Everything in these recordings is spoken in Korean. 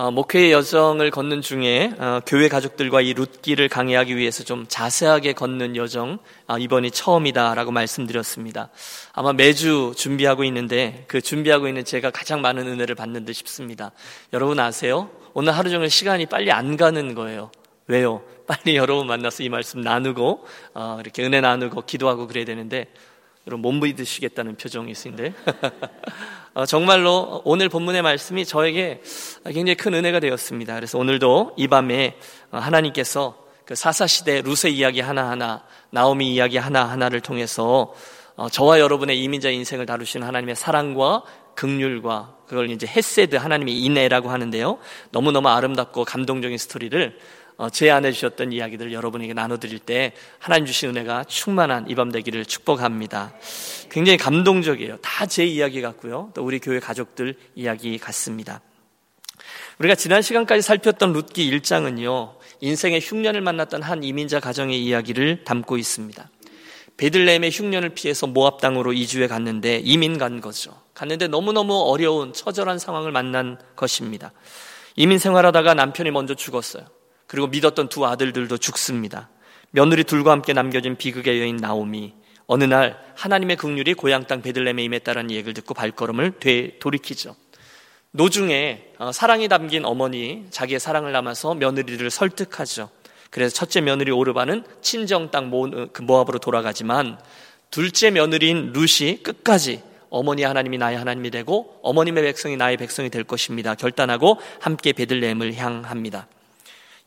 어, 목회의 여정을 걷는 중에 어, 교회 가족들과 이 룻기를 강의하기 위해서 좀 자세하게 걷는 여정 아, 이번이 처음이다라고 말씀드렸습니다. 아마 매주 준비하고 있는데 그 준비하고 있는 제가 가장 많은 은혜를 받는 듯 싶습니다. 여러분 아세요? 오늘 하루 종일 시간이 빨리 안 가는 거예요. 왜요? 빨리 여러분 만나서 이 말씀 나누고 어, 이렇게 은혜 나누고 기도하고 그래야 되는데 못 믿으시겠다는 표정이 있는데 어, 정말로 오늘 본문의 말씀이 저에게 굉장히 큰 은혜가 되었습니다. 그래서 오늘도 이 밤에 어, 하나님께서 그 사사시대 루세 이야기 하나하나, 나오미 이야기 하나하나를 통해서 어, 저와 여러분의 이민자 인생을 다루시는 하나님의 사랑과 극률과 그걸 이제 헤세드 하나님의 인애라고 하는데요. 너무너무 아름답고 감동적인 스토리를 제안해 주셨던 이야기들을 여러분에게 나눠드릴 때 하나님 주신 은혜가 충만한 이 밤 되기를 축복합니다. 굉장히 감동적이에요. 다 제 이야기 같고요. 또 우리 교회 가족들 이야기 같습니다. 우리가 지난 시간까지 살폈던 룻기 1장은요. 인생의 흉년을 만났던 한 이민자 가정의 이야기를 담고 있습니다. 베들레헴의 흉년을 피해서 모압 땅으로 이주해 갔는데 이민 간 거죠. 갔는데 너무너무 어려운 처절한 상황을 만난 것입니다. 이민 생활하다가 남편이 먼저 죽었어요. 그리고 믿었던 두 아들들도 죽습니다. 며느리 둘과 함께 남겨진 비극의 여인 나오미. 어느 날 하나님의 극률이 고향 땅 베들레헴에 임했다는 얘기를 듣고 발걸음을 되돌이키죠. 노중에 어, 사랑이 담긴 어머니 자기의 사랑을 남아서 며느리를 설득하죠. 그래서 첫째 며느리 오르바는 친정 땅 어, 그 모압으로 돌아가지만 둘째 며느리인 루시 끝까지 어머니 하나님이 나의 하나님이 되고 어머님의 백성이 나의 백성이 될 것입니다. 결단하고 함께 베들레헴을 향합니다.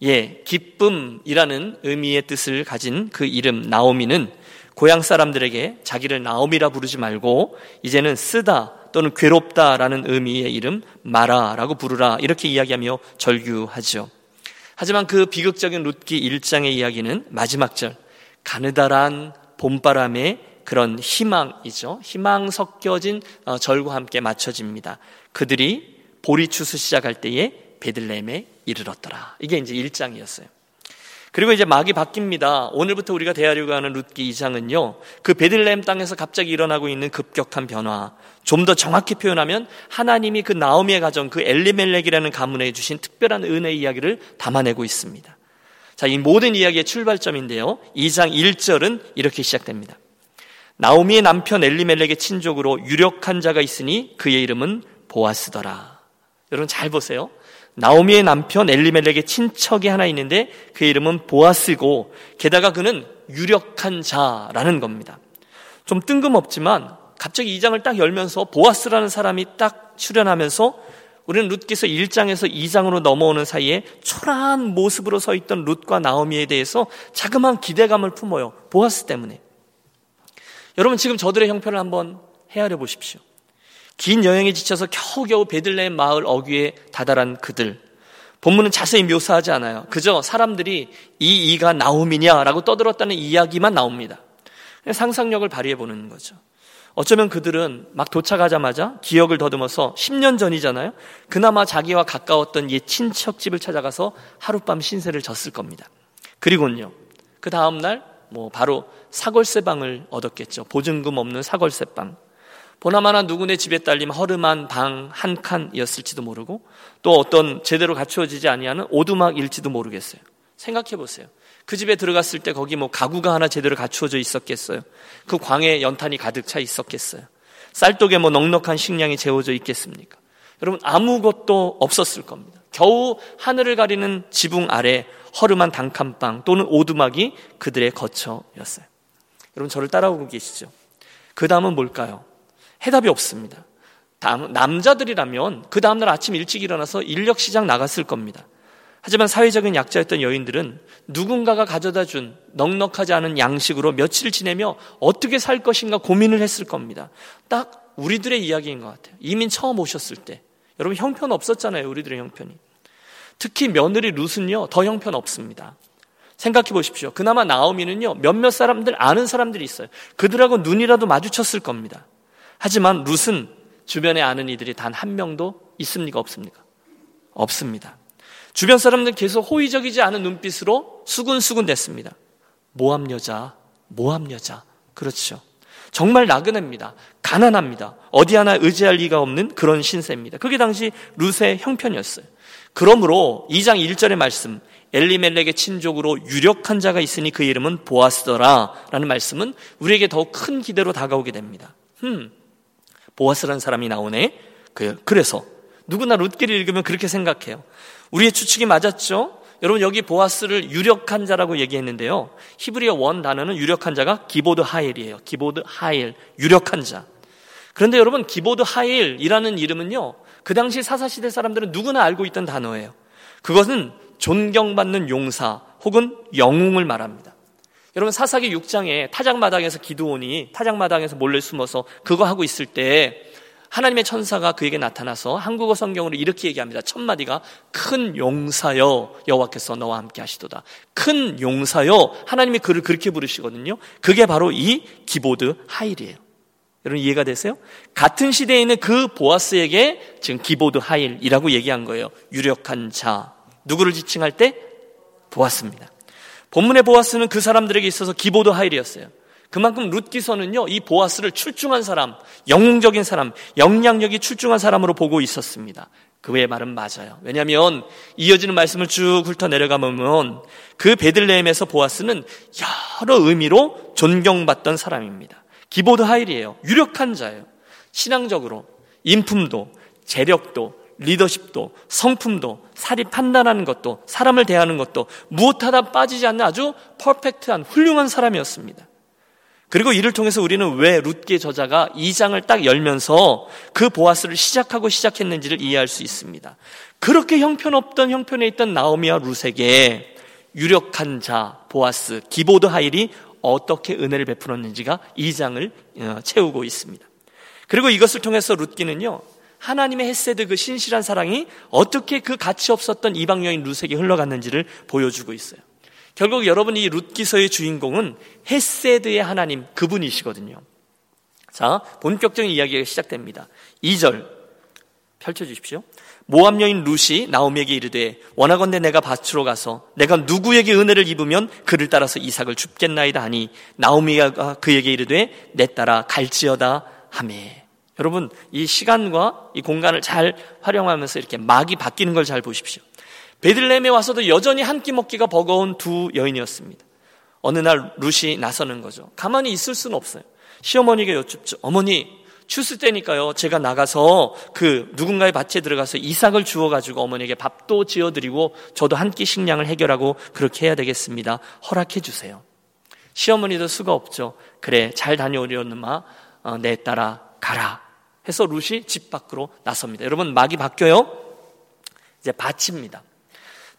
예, 기쁨이라는 의미의 뜻을 가진 그 이름 나오미는 고향 사람들에게 자기를 나오미라 부르지 말고 이제는 쓰다 또는 괴롭다라는 의미의 이름 마라라고 부르라 이렇게 이야기하며 절규하죠. 하지만 그 비극적인 룻기 1장의 이야기는 마지막 절 가느다란 봄바람의 그런 희망이죠. 희망 섞여진 어, 절과 함께 맞춰집니다. 그들이 보리 추수 시작할 때에 베들레헴에 이르렀더라. 이게 이제 1장이었어요. 그리고 이제 막이 바뀝니다. 오늘부터 우리가 대하려고 하는 룻기 2장은요. 그 베들레헴 땅에서 갑자기 일어나고 있는 급격한 변화. 좀 더 정확히 표현하면 하나님이 그 나오미의 가정, 그 엘리멜렉이라는 가문에 주신 특별한 은혜 이야기를 담아내고 있습니다. 자, 이 모든 이야기의 출발점인데요. 2장 1절은 이렇게 시작됩니다. 나오미의 남편 엘리멜렉의 친족으로 유력한 자가 있으니 그의 이름은 보아스더라. 여러분 잘 보세요. 나오미의 남편 엘리멜렉의 친척이 하나 있는데 그 이름은 보아스고 게다가 그는 유력한 자라는 겁니다. 좀 뜬금없지만 갑자기 이 장을 딱 열면서 보아스라는 사람이 딱 출연하면서 우리는 룻기서 1장에서 2장으로 넘어오는 사이에 초라한 모습으로 서 있던 룻과 나오미에 대해서 자그마한 기대감을 품어요. 보아스 때문에. 여러분 지금 저들의 형편을 한번 헤아려 보십시오. 긴 여행에 지쳐서 겨우겨우 베들레헴 마을 어귀에 다다란 그들. 본문은 자세히 묘사하지 않아요. 그저 사람들이 이 이가 나옴이냐라고 떠들었다는 이야기만 나옵니다. 상상력을 발휘해 보는 거죠. 어쩌면 그들은 막 도착하자마자 기억을 더듬어서 10년 전이잖아요. 그나마 자기와 가까웠던 옛 친척집을 찾아가서 하룻밤 신세를 졌을 겁니다. 그리고는요. 그 다음날 뭐 바로 사골세방을 얻었겠죠. 보증금 없는 사골세방. 보나마나 누구네 집에 딸림 허름한 방 한 칸이었을지도 모르고 또 어떤 제대로 갖추어지지 아니하는 오두막일지도 모르겠어요. 생각해 보세요. 그 집에 들어갔을 때 거기 뭐 가구가 하나 제대로 갖추어져 있었겠어요. 그 광에 연탄이 가득 차 있었겠어요. 쌀독에 뭐 넉넉한 식량이 재워져 있겠습니까? 여러분 아무것도 없었을 겁니다. 겨우 하늘을 가리는 지붕 아래 허름한 단칸방 또는 오두막이 그들의 거처였어요. 여러분 저를 따라오고 계시죠? 그 다음은 뭘까요? 해답이 없습니다. 남자들이라면 그 다음날 아침 일찍 일어나서 인력 시장 나갔을 겁니다. 하지만 사회적인 약자였던 여인들은 누군가가 가져다 준 넉넉하지 않은 양식으로 며칠 지내며 어떻게 살 것인가 고민을 했을 겁니다. 딱 우리들의 이야기인 것 같아요. 이민 처음 오셨을 때. 여러분 형편 없었잖아요. 우리들의 형편이. 특히 며느리 룻은요. 더 형편 없습니다. 생각해 보십시오. 그나마 나오미는요. 몇몇 사람들 아는 사람들이 있어요. 그들하고 눈이라도 마주쳤을 겁니다. 하지만 룻은 주변에 아는 이들이 단 한 명도 있습니까? 없습니까? 없습니다. 주변 사람들은 계속 호의적이지 않은 눈빛으로 수군수군 됐습니다. 모함 여자, 모함 여자. 그렇죠. 정말 나그네입니다. 가난합니다. 어디 하나 의지할 리가 없는 그런 신세입니다. 그게 당시 룻의 형편이었어요. 그러므로 2장 1절의 말씀 엘리멜렉의 친족으로 유력한 자가 있으니 그 이름은 보아스더라 라는 말씀은 우리에게 더욱 큰 기대로 다가오게 됩니다. 음, 보아스라는 사람이 나오네. 그, 그래서 누구나 룻기를 읽으면 그렇게 생각해요. 우리의 추측이 맞았죠? 여러분 여기 보아스를 유력한 자라고 얘기했는데요. 히브리어 원 단어는 유력한 자가 기보드 하일이에요. 기보드 하일, 유력한 자. 그런데 여러분 기보드 하일이라는 이름은요. 그 당시 사사시대 사람들은 누구나 알고 있던 단어예요. 그것은 존경받는 용사 혹은 영웅을 말합니다. 여러분 사사기 6장에 타작마당에서 기도원이 타작마당에서 몰래 숨어서 그거 하고 있을 때 하나님의 천사가 그에게 나타나서 한국어 성경으로 이렇게 얘기합니다. 첫 마디가 큰 용사여 여호와께서 너와 함께 하시도다. 큰 용사여 하나님이 그를 그렇게 부르시거든요. 그게 바로 이 기보드 하일이에요. 여러분 이해가 되세요? 같은 시대에 있는 그 보아스에게 지금 기보드 하일이라고 얘기한 거예요. 유력한 자. 누구를 지칭할 때? 보았습니다. 본문의 보아스는 그 사람들에게 있어서 기보드 하일이었어요. 그만큼 룻기서는요, 이 보아스를 출중한 사람, 영웅적인 사람, 영향력이 출중한 사람으로 보고 있었습니다. 그의 말은 맞아요. 왜냐하면 이어지는 말씀을 쭉 훑어 내려가보면 그 베들레헴에서 보아스는 여러 의미로 존경받던 사람입니다. 기보드 하일이에요. 유력한 자예요. 신앙적으로, 인품도, 재력도, 리더십도, 성품도, 사리 판단하는 것도, 사람을 대하는 것도 무엇 하다 빠지지 않는 아주 퍼펙트한 훌륭한 사람이었습니다. 그리고 이를 통해서 우리는 왜 룻기의 저자가 이 장을 딱 열면서 그 보아스를 시작하고 시작했는지를 이해할 수 있습니다. 그렇게 형편없던 형편에 있던 나오미와 룻에게 유력한 자 보아스 기보드 하일이 어떻게 은혜를 베풀었는지가 이 장을 어, 채우고 있습니다. 그리고 이것을 통해서 룻기는요 하나님의 헤세드 그 신실한 사랑이 어떻게 그 가치 없었던 이방 여인 룻에게 흘러갔는지를 보여주고 있어요. 결국 여러분 이 룻기서의 주인공은 헤세드의 하나님 그분이시거든요. 자, 본격적인 이야기가 시작됩니다. 2절 펼쳐 주십시오. 모함 여인 룻이 나오미에게 이르되 원하건대 내가 밭으로 가서 내가 누구에게 은혜를 입으면 그를 따라서 이삭을 줍겠나이다 하니 나오미가 그에게 이르되 내 따라 갈지어다 하매 여러분 이 시간과 이 공간을 잘 활용하면서 이렇게 막이 바뀌는 걸 잘 보십시오. 베들레헴에 와서도 여전히 한 끼 먹기가 버거운 두 여인이었습니다. 어느 날 룻이 나서는 거죠. 가만히 있을 수는 없어요. 시어머니가 여쭙죠. 어머니, 추수 때니까요. 제가 나가서 그 누군가의 밭에 들어가서 이삭을 주워 가지고 어머니에게 밥도 지어 드리고 저도 한 끼 식량을 해결하고 그렇게 해야 되겠습니다. 허락해 주세요. 시어머니도 수가 없죠. 그래, 잘 다녀오려는 마 어, 내 따라 가라. 해서 룻이 집 밖으로 나섭니다. 여러분, 막이 바뀌어요? 이제 밭입니다.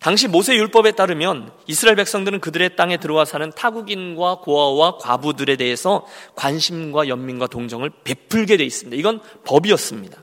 당시 모세 율법에 따르면 이스라엘 백성들은 그들의 땅에 들어와 사는 타국인과 고아와 과부들에 대해서 관심과 연민과 동정을 베풀게 돼 있습니다. 이건 법이었습니다.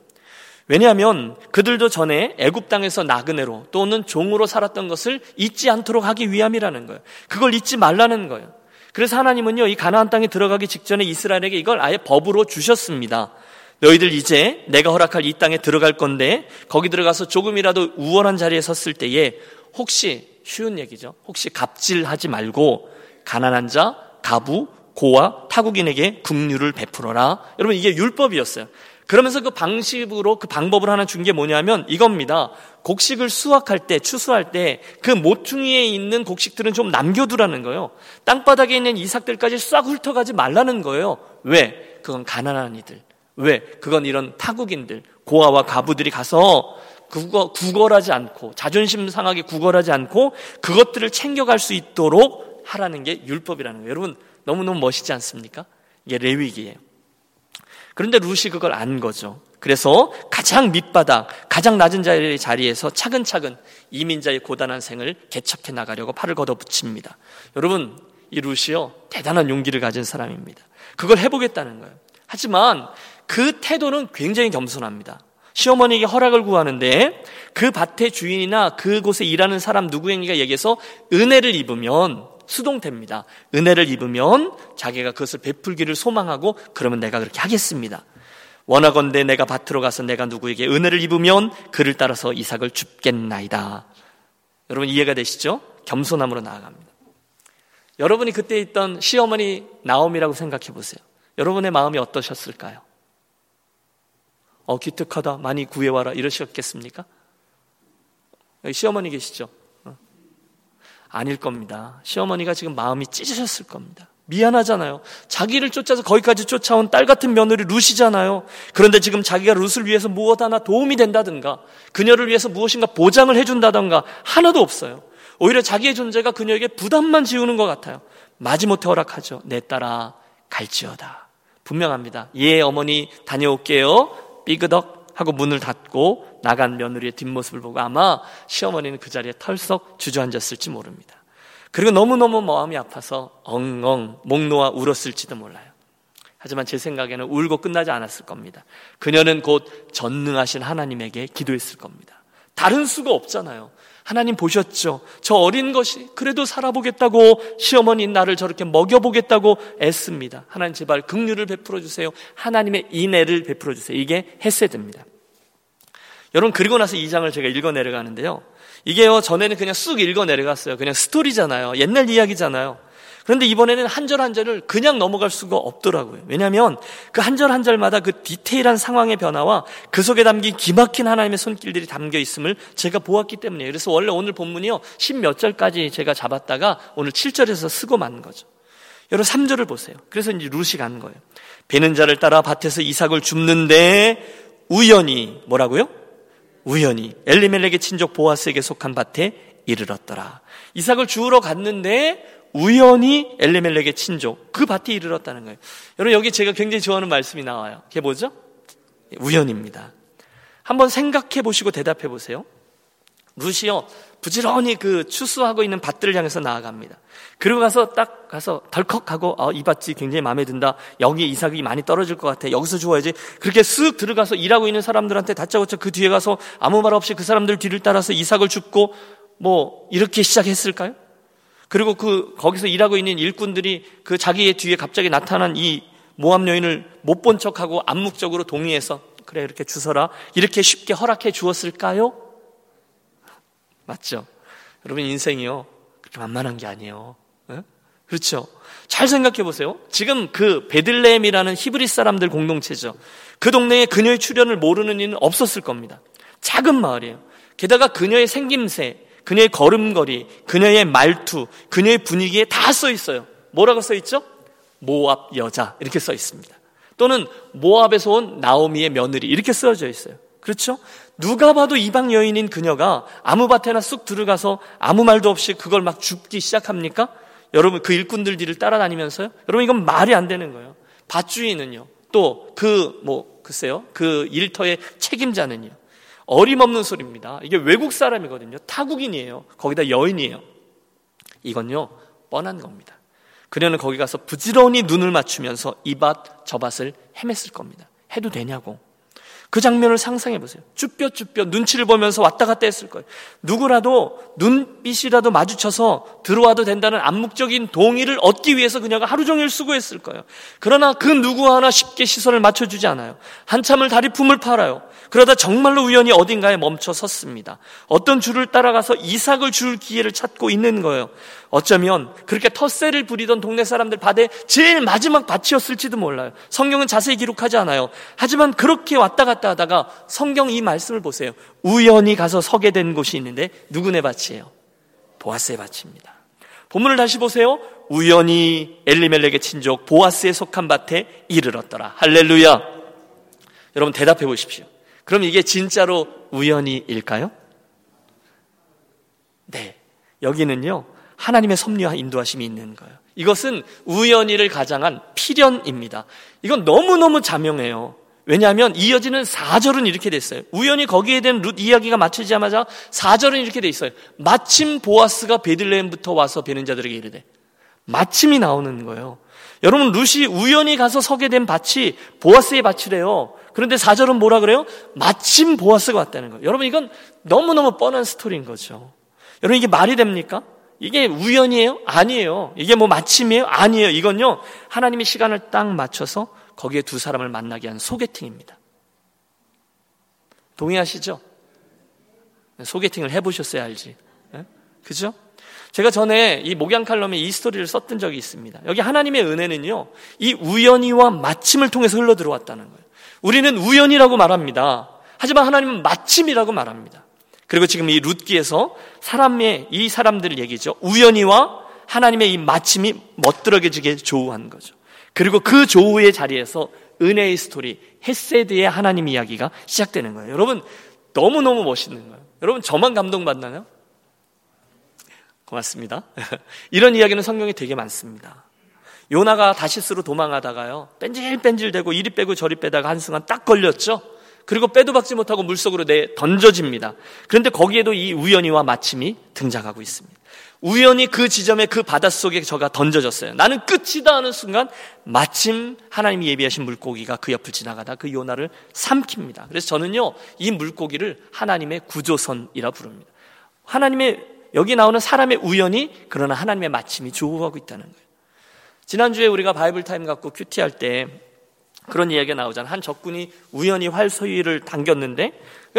왜냐하면 그들도 전에 애굽 땅에서 나그네로 또는 종으로 살았던 것을 잊지 않도록 하기 위함이라는 거예요. 그걸 잊지 말라는 거예요. 그래서 하나님은요, 이 가나안 땅에 들어가기 직전에 이스라엘에게 이걸 아예 법으로 주셨습니다. 너희들 이제 내가 허락할 이 땅에 들어갈 건데 거기 들어가서 조금이라도 우월한 자리에 섰을 때에 혹시 쉬운 얘기죠. 혹시 갑질하지 말고 가난한 자, 가부, 고아, 타국인에게 국류를 베풀어라. 여러분 이게 율법이었어요. 그러면서 그 방식으로 그 방법을 하나 준 게 뭐냐면 이겁니다. 곡식을 수확할 때, 추수할 때 그 모퉁이에 있는 곡식들은 좀 남겨두라는 거예요. 땅바닥에 있는 이삭들까지 싹 훑어가지 말라는 거예요. 왜? 그건 가난한 이들. 왜? 그건 이런 타국인들, 고아와 가부들이 가서 구걸, 구걸하지 않고 자존심 상하게 구걸하지 않고 그것들을 챙겨갈 수 있도록 하라는 게 율법이라는 거예요. 여러분 너무너무 멋있지 않습니까? 이게 레위기예요. 그런데 루시 그걸 안 거죠. 그래서 가장 밑바닥, 가장 낮은 자리에서 차근차근 이민자의 고단한 생을 개척해 나가려고 팔을 걷어붙입니다. 여러분, 이 루시요, 대단한 용기를 가진 사람입니다. 그걸 해보겠다는 거예요. 하지만 그 태도는 굉장히 겸손합니다. 시어머니에게 허락을 구하는데 그 밭의 주인이나 그곳에 일하는 사람 누구에게가 얘기해서 은혜를 입으면 수동태입니다. 은혜를 입으면 자기가 그것을 베풀기를 소망하고 그러면 내가 그렇게 하겠습니다. 원하건대 내가 밭으로 가서 내가 누구에게 은혜를 입으면 그를 따라서 이삭을 줍겠나이다. 여러분 이해가 되시죠? 겸손함으로 나아갑니다. 여러분이 그때 있던 시어머니 나옴이라고 생각해 보세요. 여러분의 마음이 어떠셨을까요? 어, 기특하다. 많이 구해와라. 이러셨겠습니까? 시어머니 계시죠? 어. 아닐 겁니다. 시어머니가 지금 마음이 찢으셨을 겁니다. 미안하잖아요. 자기를 쫓아서 거기까지 쫓아온 딸 같은 며느리 루시잖아요. 그런데 지금 자기가 룻을 위해서 무엇 하나 도움이 된다든가, 그녀를 위해서 무엇인가 보장을 해준다든가 하나도 없어요. 오히려 자기의 존재가 그녀에게 부담만 지우는 것 같아요. 마지못해 허락하죠. 내 딸아, 갈지어다. 분명합니다. 예, 어머니 다녀올게요. 삐그덕 하고 문을 닫고 나간 며느리의 뒷모습을 보고 아마 시어머니는 그 자리에 털썩 주저앉았을지 모릅니다. 그리고 너무너무 마음이 아파서 엉엉 목 놓아 울었을지도 몰라요. 하지만 제 생각에는 울고 끝나지 않았을 겁니다. 그녀는 곧 전능하신 하나님에게 기도했을 겁니다. 다른 수가 없잖아요. 하나님 보셨죠? 저 어린 것이 그래도 살아보겠다고 시어머니 나를 저렇게 먹여보겠다고 애씁니다. 하나님 제발 긍휼을 베풀어 주세요. 하나님의 인애를 베풀어 주세요. 이게 헤세드입니다. 여러분 그리고 나서 이 장을 제가 읽어 내려가는데요. 이게요 전에는 그냥 쑥 읽어 내려갔어요. 그냥 스토리잖아요. 옛날 이야기잖아요. 그런데 이번에는 한 절 한 절을 그냥 넘어갈 수가 없더라고요. 왜냐하면 그 한 절 한 절마다 그 디테일한 상황의 변화와 그 속에 담긴 기막힌 하나님의 손길들이 담겨 있음을 제가 보았기 때문이에요. 그래서 원래 오늘 본문이요. 십 몇 절까지 제가 잡았다가 오늘 7절에서 쓰고 만 거죠. 여러분 3절을 보세요. 그래서 이제 루시 가는 거예요. 베는 자를 따라 밭에서 이삭을 줍는데 우연히 뭐라고요? 우연히 엘리멜렉의 친족 보아스에게 속한 밭에 이르렀더라. 이삭을 주우러 갔는데 우연히 엘리멜렉의 친족 그 밭에 이르렀다는 거예요. 여러분 여기 제가 굉장히 좋아하는 말씀이 나와요. 그게 뭐죠? 우연입니다. 한번 생각해 보시고 대답해 보세요. 루시요 부지런히 그 추수하고 있는 밭들을 향해서 나아갑니다. 그리고 가서 딱 가서 덜컥 하고 어, 이 밭이 굉장히 마음에 든다. 여기 이삭이 많이 떨어질 것 같아. 여기서 주워야지. 그렇게 쓱 들어가서 일하고 있는 사람들한테 다짜고짜 그 뒤에 가서 아무 말 없이 그 사람들 뒤를 따라서 이삭을 줍고 뭐 이렇게 시작했을까요? 그리고 그 거기서 일하고 있는 일꾼들이 그 자기의 뒤에 갑자기 나타난 이 모함 여인을 못 본 척하고 암묵적으로 동의해서 그래 이렇게 주서라 이렇게 쉽게 허락해 주었을까요? 맞죠? 여러분 인생이요 그렇게 만만한 게 아니에요. 네? 그렇죠? 잘 생각해 보세요. 지금 그 베들레헴이라는 히브리 사람들 공동체죠. 그 동네에 그녀의 출현을 모르는 이는 없었을 겁니다. 작은 마을이에요. 게다가 그녀의 생김새, 그녀의 걸음걸이, 그녀의 말투, 그녀의 분위기에 다 써 있어요. 뭐라고 써 있죠? 모압 여자 이렇게 써 있습니다. 또는 모압에서 온 나오미의 며느리 이렇게 써져 있어요. 그렇죠? 누가 봐도 이방 여인인 그녀가 아무 밭에나 쑥 들어가서 아무 말도 없이 그걸 막 줍기 시작합니까? 여러분 그 일꾼들 뒤를 따라다니면서요? 여러분 이건 말이 안 되는 거예요. 밭주인은요. 또 그 뭐 글쎄요. 그 일터의 책임자는요. 어림없는 소리입니다. 이게 외국 사람이거든요. 타국인이에요. 거기다 여인이에요. 이건요, 뻔한 겁니다. 그녀는 거기 가서 부지런히 눈을 맞추면서 이 밭, 저 밭을 헤맸을 겁니다. 해도 되냐고. 그 장면을 상상해 보세요. 쭈뼛쭈뼛 눈치를 보면서 왔다 갔다 했을 거예요. 누구라도 눈빛이라도 마주쳐서 들어와도 된다는 암묵적인 동의를 얻기 위해서 그녀가 하루 종일 수고했을 거예요. 그러나 그 누구 하나 쉽게 시선을 맞춰주지 않아요. 한참을 다리 품을 팔아요. 그러다 정말로 우연히 어딘가에 멈춰 섰습니다. 어떤 줄을 따라가서 이삭을 줄 기회를 찾고 있는 거예요. 어쩌면 그렇게 텃세를 부리던 동네 사람들 밭에 제일 마지막 밭이었을지도 몰라요. 성경은 자세히 기록하지 않아요. 하지만 그렇게 왔다 갔다 하다가 성경 이 말씀을 보세요. 우연히 가서 서게 된 곳이 있는데 누구네 밭이에요? 보아스의 밭입니다. 본문을 다시 보세요. 우연히 엘리멜렉의 친족 보아스에 속한 밭에 이르렀더라. 할렐루야. 여러분 대답해 보십시오. 그럼 이게 진짜로 우연히일까요? 네. 여기는요, 하나님의 섭리와 인도하심이 있는 거예요. 이것은 우연히를 가장한 필연입니다. 이건 너무너무 자명해요. 왜냐하면 이어지는 4절은 이렇게 됐어요. 우연히 거기에 대한 룻 이야기가 맞춰지자마자 4절은 이렇게 돼 있어요. 마침 보아스가 베들레헴부터 와서 베는 자들에게 이르되 마침이 나오는 거예요. 여러분 룻이 우연히 가서 서게 된 밭이 보아스의 밭이래요. 그런데 4절은 뭐라 그래요? 마침 보아스가 왔다는 거예요. 여러분 이건 너무너무 뻔한 스토리인 거죠. 여러분 이게 말이 됩니까? 이게 우연이에요? 아니에요. 이게 뭐 마침이에요? 아니에요. 이건요. 하나님이 시간을 딱 맞춰서 거기에 두 사람을 만나게 한 소개팅입니다. 동의하시죠? 소개팅을 해보셨어야 알지. 네? 그죠? 제가 전에 이 목양 칼럼에 이 스토리를 썼던 적이 있습니다. 여기 하나님의 은혜는요, 이 우연히와 마침을 통해서 흘러 들어왔다는 거예요. 우리는 우연히라고 말합니다. 하지만 하나님은 마침이라고 말합니다. 그리고 지금 이 룻기에서 사람의 이 사람들 얘기죠. 우연히와 하나님의 이 마침이 멋들어지게 조우한 거죠. 그리고 그 조우의 자리에서 은혜의 스토리, 헤세드의 하나님 이야기가 시작되는 거예요. 여러분, 너무너무 멋있는 거예요. 여러분, 저만 감동받나요? 고맙습니다. 이런 이야기는 성경에 되게 많습니다. 요나가 다시스로 도망하다가요. 뺀질뺀질대고 이리 빼고 저리 빼다가 한순간 딱 걸렸죠. 그리고 빼도 박지 못하고 물속으로 내 던져집니다. 그런데 거기에도 이 우연히와 마침이 등장하고 있습니다. 우연히 그 지점에 그 바닷속에 저가 던져졌어요. 나는 끝이다 하는 순간 마침 하나님이 예비하신 물고기가 그 옆을 지나가다 그 요나를 삼킵니다. 그래서 저는요, 이 물고기를 하나님의 구조선이라 부릅니다. 하나님의 여기 나오는 사람의 우연이 그러나 하나님의 마침이 조우하고 있다는 거예요. 지난주에 우리가 Bible Time 갖고 QT할 때 그런 이야기가 나오잖아요. 한 적군이 우연히 활 소위를 당겼는데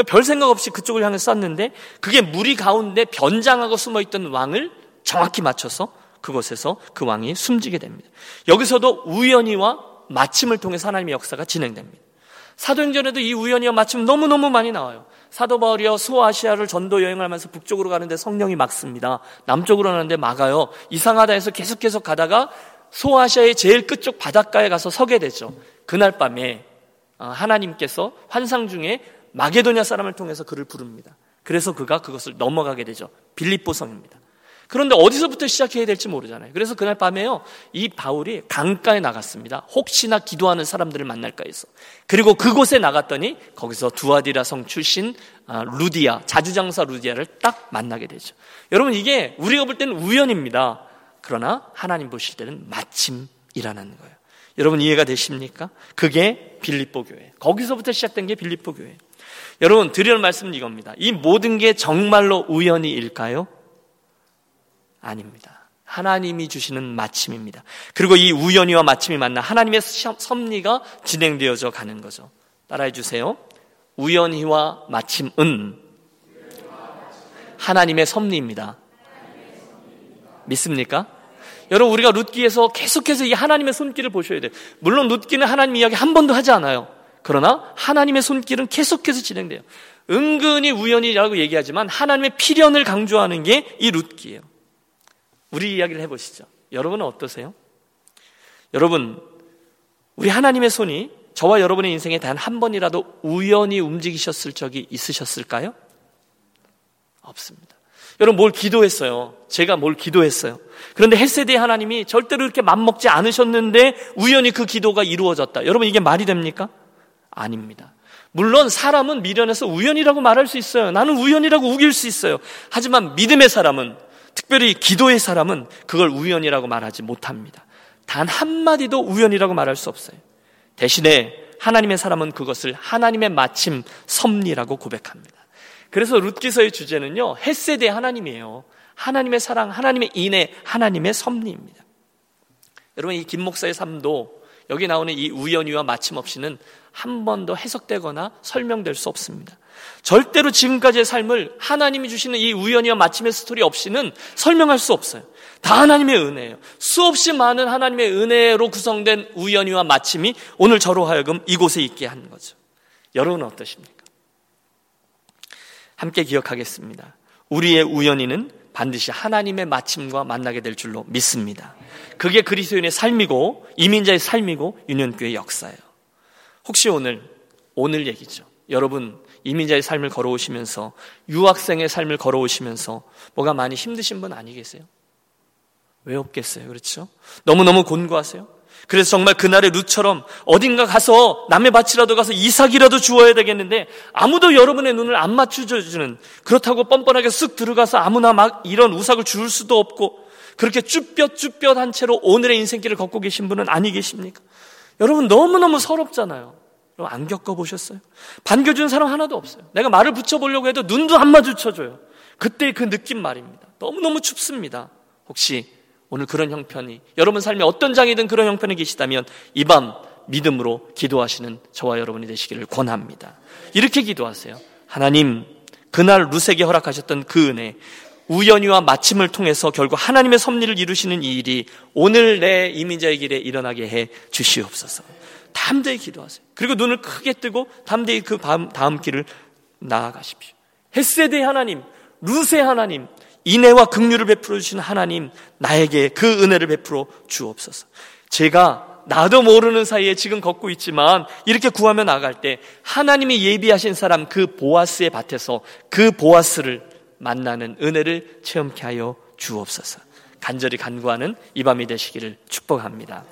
별 생각 없이 그쪽을 향해 쐈는데 그게 무리 가운데 변장하고 숨어 있던 왕을 정확히 맞춰서 그곳에서 그 왕이 숨지게 됩니다. 여기서도 우연히와 마침을 통해서 하나님의 역사가 진행됩니다. 사도행전에도 이 우연히와 마침 너무너무 많이 나와요. 사도 바울이요 소아시아를 전도 여행을 하면서 북쪽으로 가는데 성령이 막습니다. 남쪽으로 가는데 막아요. 이상하다 해서 계속 계속 가다가 소아시아의 제일 끝쪽 바닷가에 가서 서게 되죠. 그날 밤에 어, 하나님께서 환상 중에 마게도냐 사람을 통해서 그를 부릅니다. 그래서 그가 그것을 넘어가게 되죠. 빌립보 성입니다. 그런데 어디서부터 시작해야 될지 모르잖아요. 그래서 그날 밤에요, 이 바울이 강가에 나갔습니다. 혹시나 기도하는 사람들을 만날까 해서. 그리고 그곳에 나갔더니 거기서 두아디라 성 출신 아, 루디아, 자주장사 루디아를 딱 만나게 되죠. 여러분 이게 우리가 볼 때는 우연입니다. 그러나 하나님 보실 때는 마침이라는 거예요. 여러분 이해가 되십니까? 그게 빌립보 교회. 거기서부터 시작된 게 빌립보 교회. 여러분 드릴 말씀은 이겁니다. 이 모든 게 정말로 우연히일까요? 아닙니다. 하나님이 주시는 마침입니다. 그리고 이 우연히와 마침이 만나 하나님의 섭리가 진행되어져 가는 거죠. 따라해 주세요. 우연히와 마침은 하나님의 섭리입니다. 믿습니까? 여러분 우리가 룻기에서 계속해서 이 하나님의 손길을 보셔야 돼요. 물론 룻기는 하나님 이야기 한 번도 하지 않아요. 그러나 하나님의 손길은 계속해서 진행돼요. 은근히 우연이라고 얘기하지만 하나님의 필연을 강조하는 게 이 룻기예요. 우리 이야기를 해보시죠. 여러분은 어떠세요? 여러분, 우리 하나님의 손이 저와 여러분의 인생에 단 한 번이라도 우연히 움직이셨을 적이 있으셨을까요? 없습니다. 여러분 뭘 기도했어요? 제가 뭘 기도했어요? 그런데 헬세대 하나님이 절대로 이렇게 맘먹지 않으셨는데 우연히 그 기도가 이루어졌다. 여러분 이게 말이 됩니까? 아닙니다. 물론 사람은 미련해서 우연이라고 말할 수 있어요. 나는 우연이라고 우길 수 있어요. 하지만 믿음의 사람은 특별히 기도의 사람은 그걸 우연이라고 말하지 못합니다. 단 한마디도 우연이라고 말할 수 없어요. 대신에 하나님의 사람은 그것을 하나님의 마침 섭리라고 고백합니다. 그래서 룻기서의 주제는요, 햇세대 하나님이에요. 하나님의 사랑, 하나님의 인애, 하나님의 섭리입니다. 여러분, 이 김 목사의 삶도 여기 나오는 이 우연히와 마침 없이는 한 번도 해석되거나 설명될 수 없습니다. 절대로 지금까지의 삶을 하나님이 주시는 이 우연히와 마침의 스토리 없이는 설명할 수 없어요. 다 하나님의 은혜예요. 수없이 많은 하나님의 은혜로 구성된 우연히와 마침이 오늘 저로 하여금 이곳에 있게 한 거죠. 여러분은 어떠십니까? 함께 기억하겠습니다. 우리의 우연히는 반드시 하나님의 마침과 만나게 될 줄로 믿습니다. 그게 그리스도인의 삶이고 이민자의 삶이고 유년교의 역사예요. 혹시 오늘 오늘 얘기죠. 여러분 이민자의 삶을 걸어오시면서 유학생의 삶을 걸어오시면서 뭐가 많이 힘드신 분 아니겠어요? 왜 없겠어요? 그렇죠? 너무너무 곤고하세요? 그래서 정말 그날의 루처럼 어딘가 가서 남의 밭이라도 가서 이삭이라도 주어야 되겠는데 아무도 여러분의 눈을 안 맞춰주는 그렇다고 뻔뻔하게 쓱 들어가서 아무나 막 이런 우삭을 줄 수도 없고 그렇게 쭈뼛쭈뼛한 채로 오늘의 인생길을 걷고 계신 분은 아니 계십니까? 여러분 너무너무 서럽잖아요. 여러분 안 겪어보셨어요? 반겨주는 사람 하나도 없어요. 내가 말을 붙여보려고 해도 눈도 안 마주쳐줘요. 그때 그 느낌 말입니다. 너무너무 춥습니다. 혹시 오늘 그런 형편이 여러분 삶에 어떤 장이든 그런 형편이 계시다면 이 밤 믿음으로 기도하시는 저와 여러분이 되시기를 권합니다. 이렇게 기도하세요. 하나님, 그날 루세게 허락하셨던 그 은혜, 우연히와 마침을 통해서 결국 하나님의 섭리를 이루시는 이 일이 오늘 내 이민자의 길에 일어나게 해 주시옵소서. 담대히 기도하세요. 그리고 눈을 크게 뜨고 담대히 그 다음, 길을 나아가십시오. 햇세대 하나님, 루세 하나님, 인애와 긍휼을 베풀어 주시는 하나님, 나에게 그 은혜를 베풀어 주옵소서. 제가 나도 모르는 사이에 지금 걷고 있지만 이렇게 구하며 나갈 때 하나님이 예비하신 사람 그 보아스의 밭에서 그 보아스를 만나는 은혜를 체험케 하여 주옵소서. 간절히 간구하는 이 밤이 되시기를 축복합니다.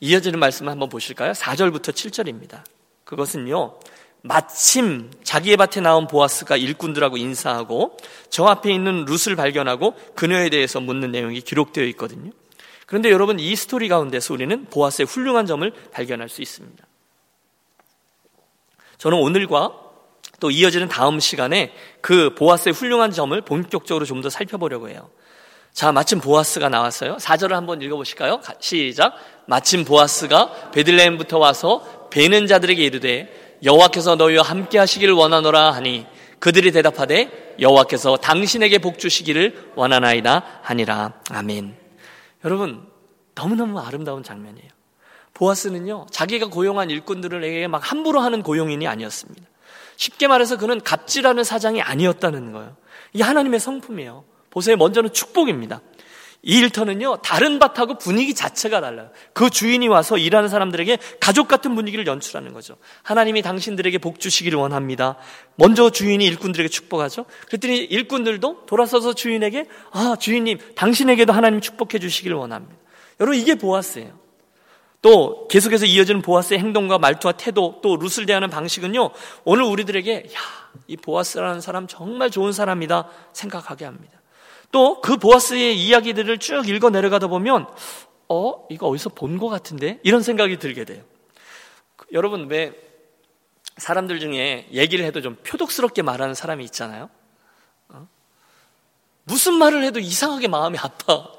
이어지는 말씀을 한번 보실까요? 4절부터 7절입니다. 그것은요, 마침 자기의 밭에 나온 보아스가 일꾼들하고 인사하고 저 앞에 있는 룻을 발견하고 그녀에 대해서 묻는 내용이 기록되어 있거든요. 그런데 여러분 이 스토리 가운데서 우리는 보아스의 훌륭한 점을 발견할 수 있습니다. 저는 오늘과 또 이어지는 다음 시간에 그 보아스의 훌륭한 점을 본격적으로 좀 더 살펴보려고 해요. 자, 마침 보아스가 나왔어요. 4절을 한번 읽어보실까요? 시작. 마침 보아스가 베들레헴부터 와서 베는 자들에게 이르되 여호와께서 너희와 함께 하시기를 원하노라 하니 그들이 대답하되 여호와께서 당신에게 복 주시기를 원하나이다 하니라. 아멘. 여러분, 너무너무 아름다운 장면이에요. 보아스는요, 자기가 고용한 일꾼들에게 막 함부로 하는 고용인이 아니었습니다. 쉽게 말해서 그는 갑질하는 사장이 아니었다는 거예요. 이게 하나님의 성품이에요. 보세요. 먼저는 축복입니다. 이 일터는요, 다른 밭하고 분위기 자체가 달라요. 그 주인이 와서 일하는 사람들에게 가족 같은 분위기를 연출하는 거죠. 하나님이 당신들에게 복 주시기를 원합니다. 먼저 주인이 일꾼들에게 축복하죠. 그랬더니 일꾼들도 돌아서서 주인에게, 아, 주인님, 당신에게도 하나님 축복해 주시기를 원합니다. 여러분, 이게 보아스예요. 또 계속해서 이어지는 보아스의 행동과 말투와 태도, 또 룻을 대하는 방식은요, 오늘 우리들에게, 야, 이 보아스라는 사람 정말 좋은 사람이다 생각하게 합니다. 또 그 보아스의 이야기들을 쭉 읽어 내려가다 보면 어 이거 어디서 본 것 같은데 이런 생각이 들게 돼요. 여러분 왜 사람들 중에 얘기를 해도 좀 표독스럽게 말하는 사람이 있잖아요. 어? 무슨 말을 해도 이상하게 마음이 아파.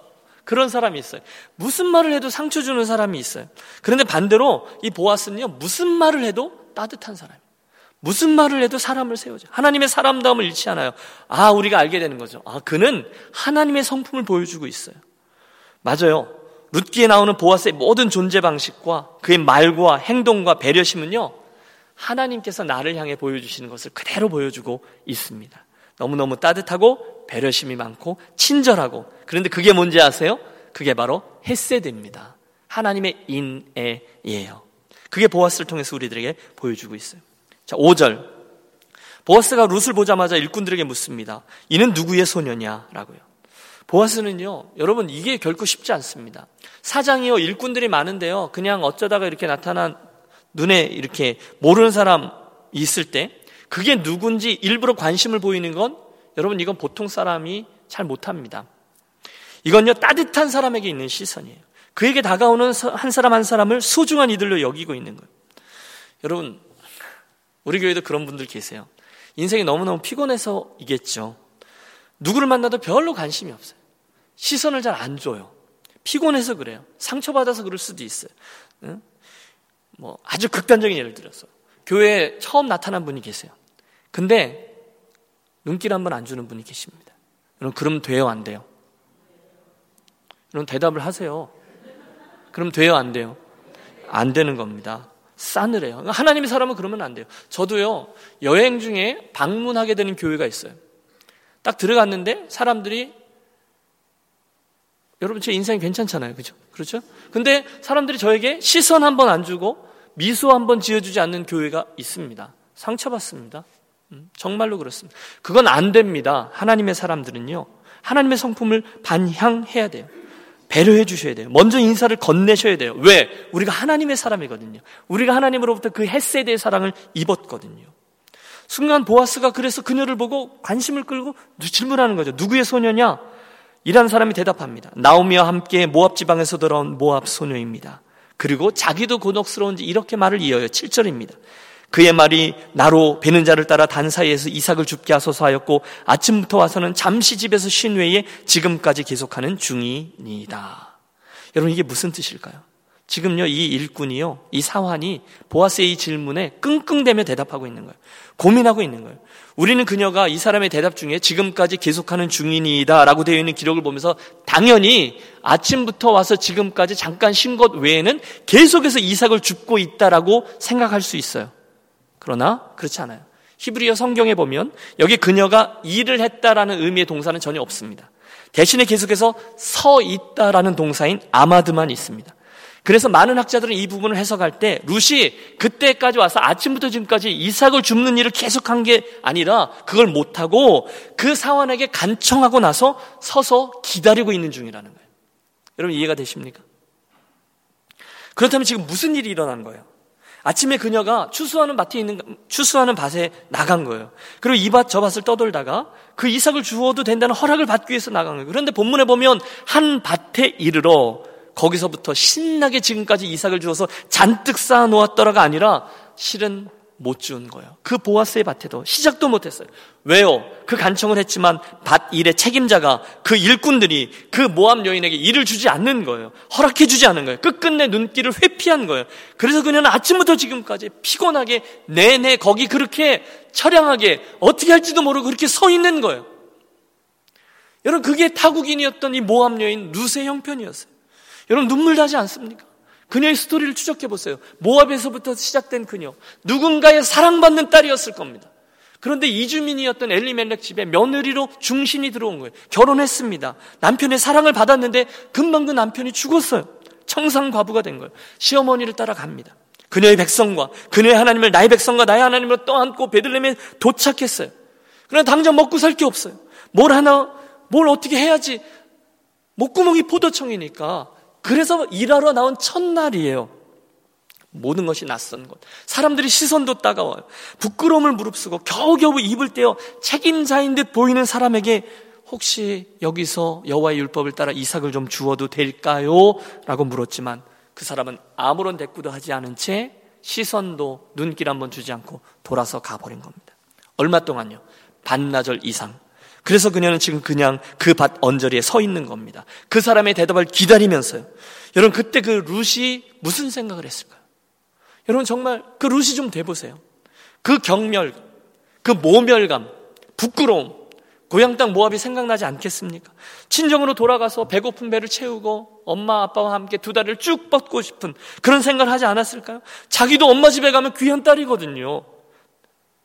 그런 사람이 있어요. 무슨 말을 해도 상처 주는 사람이 있어요. 그런데 반대로 이 보아스는요, 무슨 말을 해도 따뜻한 사람이에요. 무슨 말을 해도 사람을 세우죠. 하나님의 사람다움을 잃지 않아요. 아, 우리가 알게 되는 거죠. 아, 그는 하나님의 성품을 보여주고 있어요. 맞아요. 룻기에 나오는 보아스의 모든 존재 방식과 그의 말과 행동과 배려심은요, 하나님께서 나를 향해 보여주시는 것을 그대로 보여주고 있습니다. 너무너무 따뜻하고 배려심이 많고 친절하고 그런데 그게 뭔지 아세요? 그게 바로 햇세드입니다. 하나님의 인애예요. 그게 보아스를 통해서 우리들에게 보여주고 있어요. 자, 5절. 보아스가 룻을 보자마자 일꾼들에게 묻습니다. 이는 누구의 소녀냐? 라고요. 보아스는요, 여러분, 이게 결코 쉽지 않습니다. 사장이요, 일꾼들이 많은데요, 그냥 어쩌다가 이렇게 나타난 눈에 이렇게 모르는 사람 있을 때, 그게 누군지 일부러 관심을 보이는 건, 여러분, 이건 보통 사람이 잘 못합니다. 이건요, 따뜻한 사람에게 있는 시선이에요. 그에게 다가오는 한 사람 한 사람을 소중한 이들로 여기고 있는 거예요. 여러분, 우리 교회도 그런 분들 계세요. 인생이 너무너무 피곤해서이겠죠. 누구를 만나도 별로 관심이 없어요. 시선을 잘 안 줘요. 피곤해서 그래요. 상처받아서 그럴 수도 있어요. 응? 뭐 아주 극단적인 예를 들어서 교회에 처음 나타난 분이 계세요. 근데 눈길 한 번 안 주는 분이 계십니다. 여러분 그럼 돼요 안 돼요? 여러분 대답을 하세요. 그럼 돼요 안 돼요? 안 되는 겁니다. 싸늘해요. 하나님의 사람은 그러면 안 돼요. 저도요, 여행 중에 방문하게 되는 교회가 있어요. 딱 들어갔는데 사람들이 여러분 제 인생이 괜찮잖아요. 그죠? 그렇죠? 근데 사람들이 저에게 시선 한 번 안 주고 미소 한 번 지어주지 않는 교회가 있습니다. 상처받습니다. 음, 정말로 그렇습니다. 그건 안 됩니다. 하나님의 사람들은요. 하나님의 성품을 반향해야 돼요. 배려해 주셔야 돼요. 먼저 인사를 건네셔야 돼요. 왜? 우리가 하나님의 사람이거든요. 우리가 하나님으로부터 그 햇세대의 사랑을 입었거든요. 순간 보아스가 그래서 그녀를 보고 관심을 끌고 질문하는 거죠. 누구의 소녀냐? 이라는 사람이 대답합니다. 나오미와 함께 모압 지방에서 돌아온 모압 소녀입니다. 그리고 자기도 곤혹스러운지 이렇게 말을 이어요. 7절입니다. 그의 말이 나로 베는 자를 따라 단 사이에서 이삭을 죽게 하소서 하였고 아침부터 와서는 잠시 집에서 쉰 외에 지금까지 계속하는 중이니이다. 여러분 이게 무슨 뜻일까요? 지금요, 이 일꾼이요, 이 사환이 보아스의 이 질문에 끙끙대며 대답하고 있는 거예요. 고민하고 있는 거예요. 우리는 그녀가 이 사람의 대답 중에 지금까지 계속하는 중인이다 라고 되어 있는 기록을 보면서 당연히 아침부터 와서 지금까지 잠깐 쉰 것 외에는 계속해서 이삭을 줍고 있다라고 생각할 수 있어요. 그러나 그렇지 않아요. 히브리어 성경에 보면 여기 그녀가 일을 했다라는 의미의 동사는 전혀 없습니다. 대신에 계속해서 서 있다라는 동사인 아마드만 있습니다. 그래서 많은 학자들은 이 부분을 해석할 때 룻이 그때까지 와서 아침부터 지금까지 이삭을 줍는 일을 계속한 게 아니라 그걸 못하고 그 사원에게 간청하고 나서 서서 기다리고 있는 중이라는 거예요. 여러분 이해가 되십니까? 그렇다면 지금 무슨 일이 일어난 거예요? 아침에 그녀가 추수하는 밭에 있는 추수하는 밭에 나간 거예요. 그리고 이 밭 저 밭을 떠돌다가 그 이삭을 주어도 된다는 허락을 받기 위해서 나간 거예요. 그런데 본문에 보면 한 밭에 이르러 거기서부터 신나게 지금까지 이삭을 주어서 잔뜩 쌓아 놓았더라가 아니라 실은 못 지은 거예요. 그 보아스의 밭에도 시작도 못했어요. 왜요? 그 간청을 했지만 밭 일의 책임자가 그 일꾼들이 그 모함 여인에게 일을 주지 않는 거예요. 허락해 주지 않는 거예요. 끝끝내 눈길을 회피한 거예요. 그래서 그녀는 아침부터 지금까지 피곤하게 내내 거기 그렇게 처량하게 어떻게 할지도 모르고 그렇게 서 있는 거예요. 여러분 그게 타국인이었던 이 모함 여인 루세 형편이었어요. 여러분 눈물 나지 않습니까? 그녀의 스토리를 추적해 보세요. 모압에서부터 시작된 그녀. 누군가의 사랑받는 딸이었을 겁니다. 그런데 이주민이었던 엘리멜렉 집에 며느리로 중신이 들어온 거예요. 결혼했습니다. 남편의 사랑을 받았는데 금방 그 남편이 죽었어요. 청상 과부가 된 거예요. 시어머니를 따라갑니다. 그녀의 백성과 그녀의 하나님을 나의 백성과 나의 하나님으로 떠안고 베들렘에 도착했어요. 그러나 당장 먹고 살 게 없어요. 뭘 하나 뭘 어떻게 해야지 목구멍이 포도청이니까 그래서 일하러 나온 첫날이에요. 모든 것이 낯선 것. 사람들이 시선도 따가워요. 부끄러움을 무릅쓰고 겨우겨우 입을 떼어 책임자인 듯 보이는 사람에게 혹시 여기서 여호와의 율법을 따라 이삭을 좀 주어도 될까요? 라고 물었지만 그 사람은 아무런 대꾸도 하지 않은 채 시선도 눈길 한번 주지 않고 돌아서 가버린 겁니다. 얼마 동안요? 반나절 이상 그래서 그녀는 지금 그냥 그 밭 언저리에 서 있는 겁니다. 그 사람의 대답을 기다리면서요. 여러분 그때 그 룻이 무슨 생각을 했을까요? 여러분 정말 그 룻이 좀 돼보세요. 그 경멸, 그 모멸감, 부끄러움, 고향 땅 모압이 생각나지 않겠습니까? 친정으로 돌아가서 배고픈 배를 채우고 엄마 아빠와 함께 두 다리를 쭉 뻗고 싶은 그런 생각을 하지 않았을까요? 자기도 엄마 집에 가면 귀한 딸이거든요.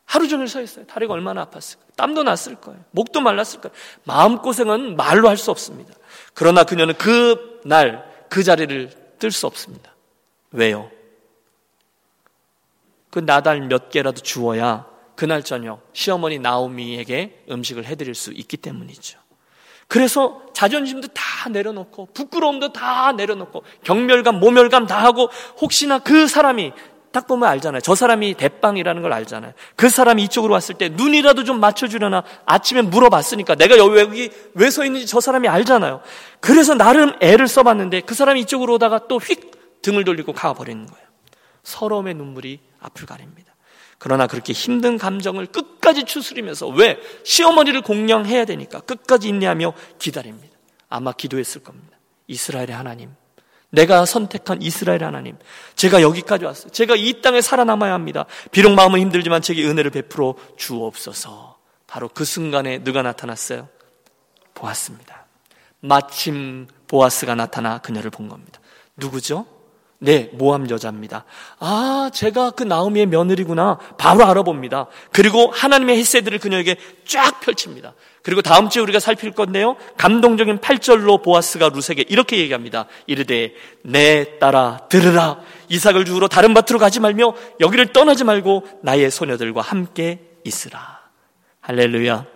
하루 종일 서 있어요. 다리가 얼마나 아팠을까? 땀도 났을 거예요. 목도 말랐을 거예요. 마음고생은 말로 할 수 없습니다. 그러나 그녀는 그 날, 그 자리를 뜰 수 없습니다. 왜요? 그 나달 몇 개라도 주어야 그날 저녁 시어머니 나오미에게 음식을 해드릴 수 있기 때문이죠. 그래서 자존심도 다 내려놓고 부끄러움도 다 내려놓고 경멸감, 모멸감 다 하고 혹시나 그 사람이 딱 보면 알잖아요. 저 사람이 대빵이라는 걸 알잖아요. 그 사람이 이쪽으로 왔을 때 눈이라도 좀 맞춰주려나 아침에 물어봤으니까 내가 여기 왜 서 있는지 저 사람이 알잖아요. 그래서 나름 애를 써봤는데 그 사람이 이쪽으로 오다가 또 휙 등을 돌리고 가버리는 거예요. 서러움의 눈물이 앞을 가립니다. 그러나 그렇게 힘든 감정을 끝까지 추스리면서 왜? 시어머니를 공양해야 되니까 끝까지 인내하며 기다립니다. 아마 기도했을 겁니다. 이스라엘의 하나님. 내가 선택한 이스라엘 하나님. 제가 여기까지 왔어요. 제가 이 땅에 살아남아야 합니다. 비록 마음은 힘들지만 제게 은혜를 베풀어 주옵소서. 바로 그 순간에 누가 나타났어요? 보았습니다. 마침 보아스가 나타나 그녀를 본 겁니다. 누구죠? 네, 모함 여자입니다. 아, 제가 그 나오미의 며느리구나. 바로 알아봅니다. 그리고 하나님의 햇세들을 그녀에게 쫙 펼칩니다. 그리고 다음 주에 우리가 살필 건데요. 감동적인 8절로 보아스가 루세게 이렇게 얘기합니다. 이르되 내 딸아 들으라. 이삭을 주우러 다른 밭으로 가지 말며 여기를 떠나지 말고 나의 소녀들과 함께 있으라. 할렐루야.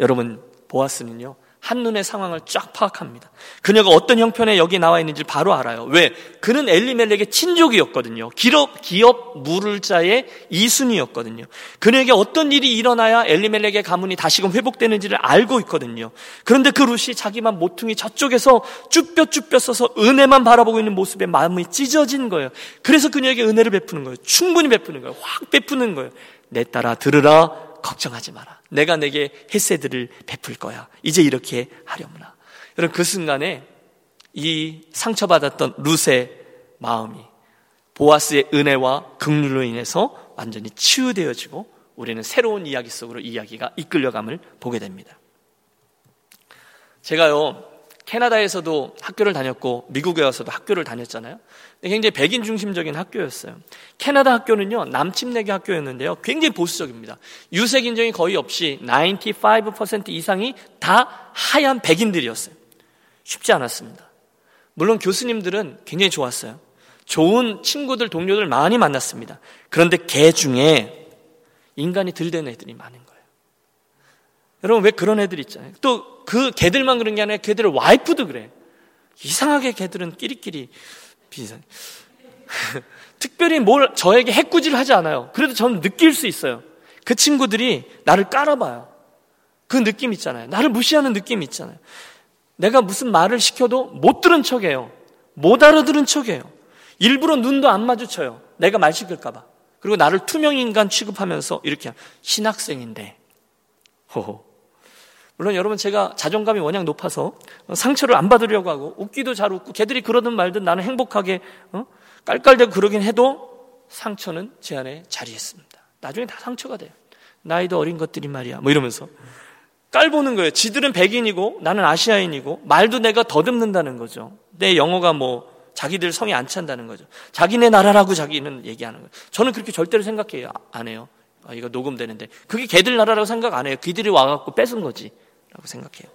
여러분 보아스는요. 한눈에 상황을 쫙 파악합니다. 그녀가 어떤 형편에 여기 나와 있는지 바로 알아요. 왜? 그는 엘리멜렉의 친족이었거든요. 기업, 기업 물을 자의 이순이었거든요. 그녀에게 어떤 일이 일어나야 엘리멜렉의 가문이 다시금 회복되는지를 알고 있거든요. 그런데 그 룻이 자기만 모퉁이 저쪽에서 쭈뼛쭈뼛 서서 은혜만 바라보고 있는 모습에 마음이 찢어진 거예요. 그래서 그녀에게 은혜를 베푸는 거예요. 충분히 베푸는 거예요. 확 베푸는 거예요. 내 딸아 들으라 걱정하지 마라. 내가 내게 햇새들을 베풀 거야. 이제 이렇게 하려무나. 여러분 그 순간에 이 상처받았던 룻의 마음이 보아스의 은혜와 긍휼로 인해서 완전히 치유되어지고 우리는 새로운 이야기 속으로 이야기가 이끌려감을 보게 됩니다. 제가요, 캐나다에서도 학교를 다녔고 미국에 와서도 학교를 다녔잖아요. 굉장히 백인 중심적인 학교였어요. 캐나다 학교는요 남침내계 학교였는데요 굉장히 보수적입니다. 유색 인종이 거의 없이 95% 이상이 다 하얀 백인들이었어요. 쉽지 않았습니다. 물론 교수님들은 굉장히 좋았어요. 좋은 친구들 동료들 많이 만났습니다. 그런데 개 중에 인간이 들된 애들이 많은 거예요. 여러분 왜 그런 애들 있잖아요. 또 그 개들만 그런 게 아니라 개들의 와이프도 그래. 이상하게 개들은 끼리끼리 비슷. 특별히 뭘 저에게 해꾸지를 하지 않아요. 그래도 저는 느낄 수 있어요. 그 친구들이 나를 깔아봐요. 그 느낌 있잖아요. 나를 무시하는 느낌 있잖아요. 내가 무슨 말을 시켜도 못 들은 척해요. 못 알아들은 척해요. 일부러 눈도 안 마주쳐요. 내가 말 시킬까봐. 그리고 나를 투명인간 취급하면서 이렇게 신학생인데 호호 물론 여러분 제가 자존감이 워낙 높아서 상처를 안 받으려고 하고 웃기도 잘 웃고 걔들이 그러든 말든 나는 행복하게 어? 깔깔대고 그러긴 해도 상처는 제 안에 자리했습니다. 나중에 다 상처가 돼요. 나이도 어린 것들이 말이야. 뭐 이러면서 깔보는 거예요. 지들은 백인이고 나는 아시아인이고 말도 내가 더듬는다는 거죠. 내 영어가 뭐 자기들 성에 안 찬다는 거죠. 자기네 나라라고 자기는 얘기하는 거예요. 저는 그렇게 절대로 생각해요. 안 해요. 아, 이거 녹음되는데. 그게 걔들 나라라고 생각 안 해요. 그들이 와갖고 뺏은 거지. 라고 생각해요.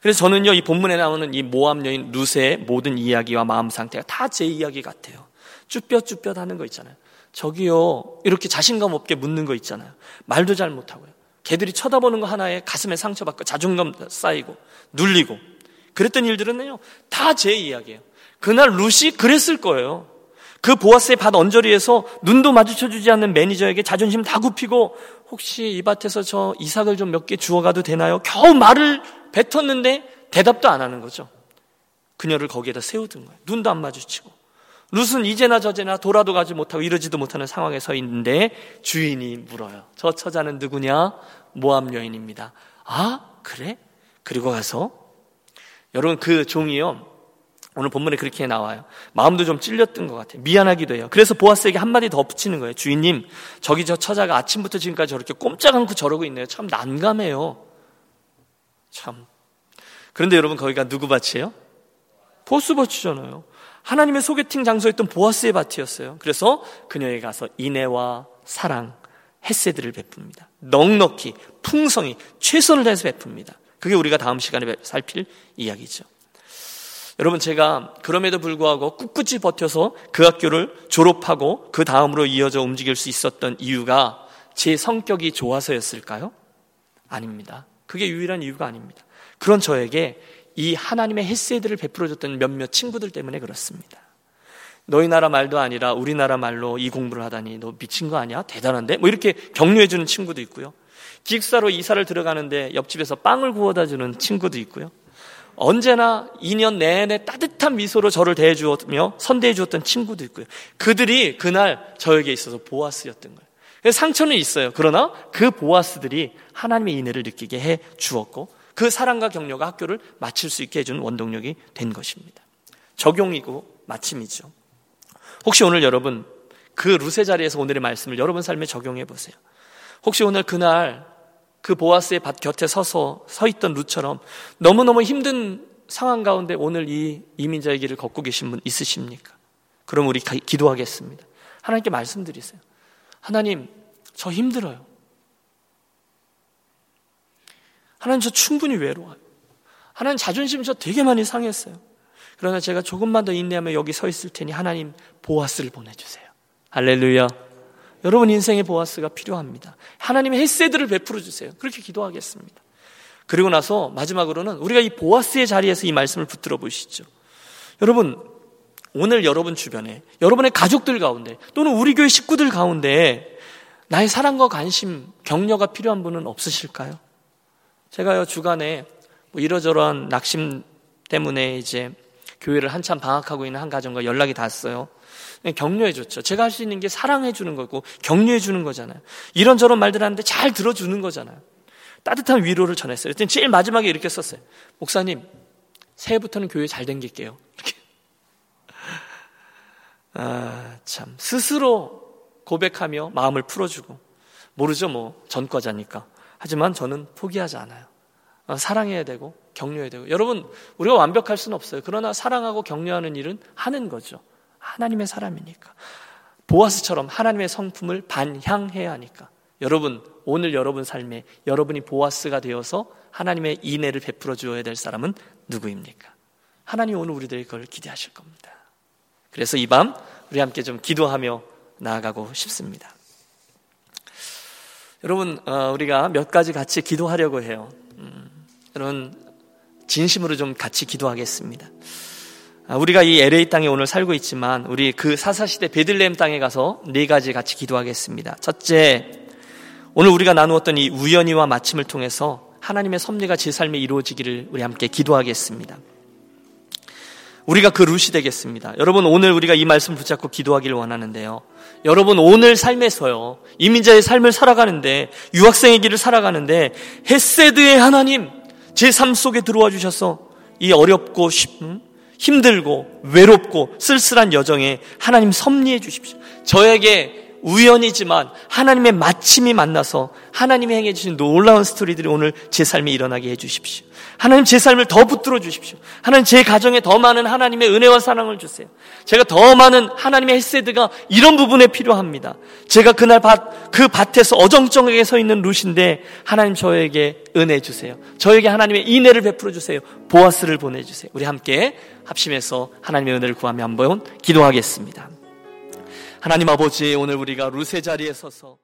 그래서 저는요, 이 본문에 나오는 이 모함 여인 루세의 모든 이야기와 마음 상태가 다 제 이야기 같아요. 쭈뼛쭈뼛 하는 거 있잖아요. 저기요, 이렇게 자신감 없게 묻는 거 있잖아요. 말도 잘 못하고요. 걔들이 쳐다보는 거 하나에 가슴에 상처받고 자존감 쌓이고 눌리고 그랬던 일들은요, 다 제 이야기예요. 그날 루시 그랬을 거예요. 그 보아스의 밭 언저리에서 눈도 마주쳐주지 않는 매니저에게 자존심 다 굽히고 혹시 이 밭에서 저 이삭을 좀 몇 개 주워가도 되나요? 겨우 말을 뱉었는데 대답도 안 하는 거죠. 그녀를 거기에다 세우든 거예요. 눈도 안 마주치고. 룻은 이제나 저제나 돌아도 가지 못하고 이러지도 못하는 상황에 서 있는데 주인이 물어요. 저 처자는 누구냐? 모함 여인입니다. 아, 그래? 그리고 가서 여러분 그 종이요. 오늘 본문에 그렇게 나와요. 마음도 좀 찔렸던 것 같아요. 미안하기도 해요. 그래서 보아스에게 한마디 더 붙이는 거예요. 주인님, 저기 저 처자가 아침부터 지금까지 저렇게 꼼짝 않고 저러고 있네요. 참 난감해요. 참. 그런데 여러분, 거기가 누구 밭이에요? 보스 밭이잖아요. 하나님의 소개팅 장소였던 보아스의 밭이었어요. 그래서 그녀에 가서 인애와 사랑, 햇새들을 베풉니다. 넉넉히, 풍성히, 최선을 다해서 베풉니다. 그게 우리가 다음 시간에 살필 이야기죠. 여러분 제가 그럼에도 불구하고 꿋꿋이 버텨서 그 학교를 졸업하고 그 다음으로 이어져 움직일 수 있었던 이유가 제 성격이 좋아서였을까요? 아닙니다. 그게 유일한 이유가 아닙니다. 그런 저에게 이 하나님의 햇세들을 베풀어줬던 몇몇 친구들 때문에 그렇습니다. 너희 나라 말도 아니라 우리나라 말로 이 공부를 하다니 너 미친 거 아니야? 대단한데? 뭐 이렇게 격려해주는 친구도 있고요. 기숙사로 이사를 들어가는데 옆집에서 빵을 구워다 주는 친구도 있고요. 언제나 2년 내내 따뜻한 미소로 저를 대해주었며 선대해 주었던 친구도 있고요. 그들이 그날 저에게 있어서 보아스였던 거예요. 상처는 있어요. 그러나 그 보아스들이 하나님의 인애를 느끼게 해 주었고 그 사랑과 격려가 학교를 마칠 수 있게 해준 원동력이 된 것입니다. 적용이고 마침이죠. 혹시 오늘 여러분 그 루세 자리에서 오늘의 말씀을 여러분 삶에 적용해 보세요. 혹시 오늘 그날 그 보아스의 밭 곁에 서서 서 있던 루처럼 너무너무 힘든 상황 가운데 오늘 이 이민자의 길을 걷고 계신 분 있으십니까? 그럼 우리 기도하겠습니다. 하나님께 말씀드리세요. 하나님, 저 힘들어요. 하나님, 저 충분히 외로워요. 하나님, 자존심 저 되게 많이 상했어요. 그러나 제가 조금만 더 인내하면 여기 서 있을 테니 하나님, 보아스를 보내주세요. 할렐루야. 여러분 인생의 보아스가 필요합니다. 하나님의 햇새들을 베풀어 주세요. 그렇게 기도하겠습니다. 그리고 나서 마지막으로는 우리가 이 보아스의 자리에서 이 말씀을 붙들어 보시죠. 여러분, 오늘 여러분 주변에, 여러분의 가족들 가운데, 또는 우리 교회 식구들 가운데 나의 사랑과 관심, 격려가 필요한 분은 없으실까요? 제가요, 주간에 뭐 이러저러한 낙심 때문에 이제 교회를 한참 방학하고 있는 한 가정과 연락이 닿았어요. 네, 격려해 줬죠. 제가 할 수 있는 게 사랑해 주는 거고 격려해 주는 거잖아요. 이런저런 말들 하는데 잘 들어주는 거잖아요. 따뜻한 위로를 전했어요. 그랬더니 제일 마지막에 이렇게 썼어요. 목사님, 새해부터는 교회 잘 댕길게요. 이렇게. 아, 참 스스로 고백하며 마음을 풀어주고 모르죠 뭐 전과자니까 하지만 저는 포기하지 않아요. 아, 사랑해야 되고 격려해야 되고 여러분 우리가 완벽할 수는 없어요. 그러나 사랑하고 격려하는 일은 하는 거죠. 하나님의 사람이니까 보아스처럼 하나님의 성품을 반향해야 하니까 여러분 오늘 여러분 삶에 여러분이 보아스가 되어서 하나님의 인애를 베풀어 주어야 될 사람은 누구입니까? 하나님 오늘 우리들이 그걸 기대하실 겁니다. 그래서 이 밤 우리 함께 좀 기도하며 나아가고 싶습니다. 여러분 어, 우리가 몇 가지 같이 기도하려고 해요. 음, 여러분 진심으로 좀 같이 기도하겠습니다. 아, 우리가 이 LA 땅에 오늘 살고 있지만 우리 그 사사시대 베들레헴 땅에 가서 네 가지 같이 기도하겠습니다. 첫째, 오늘 우리가 나누었던 이 우연히와 마침을 통해서 하나님의 섭리가 제 삶에 이루어지기를 우리 함께 기도하겠습니다. 우리가 그 룻이 되겠습니다. 여러분 오늘 우리가 이 말씀 붙잡고 기도하기를 원하는데요. 여러분 오늘 삶에서요. 이민자의 삶을 살아가는데 유학생의 길을 살아가는데 헤세드의 하나님 제 삶 속에 들어와 주셔서 이 어렵고 쉽, 힘들고 외롭고 쓸쓸한 여정에 하나님 섭리해 주십시오. 저에게 우연이지만 하나님의 마침이 만나서 하나님이 행해 주신 놀라운 스토리들이 오늘 제 삶에 일어나게 해 주십시오. 하나님 제 삶을 더 붙들어 주십시오. 하나님 제 가정에 더 많은 하나님의 은혜와 사랑을 주세요. 제가 더 많은 하나님의 헬세드가 이런 부분에 필요합니다. 제가 그날 밭, 그 밭에서 어정쩡하게 서 있는 루시인데 하나님 저에게 은혜 주세요. 저에게 하나님의 인애를 베풀어 주세요. 보아스를 보내주세요. 우리 함께 합심해서 하나님의 은혜를 구하며 한번 기도하겠습니다. 하나님 아버지 오늘 우리가 루세 자리에 서서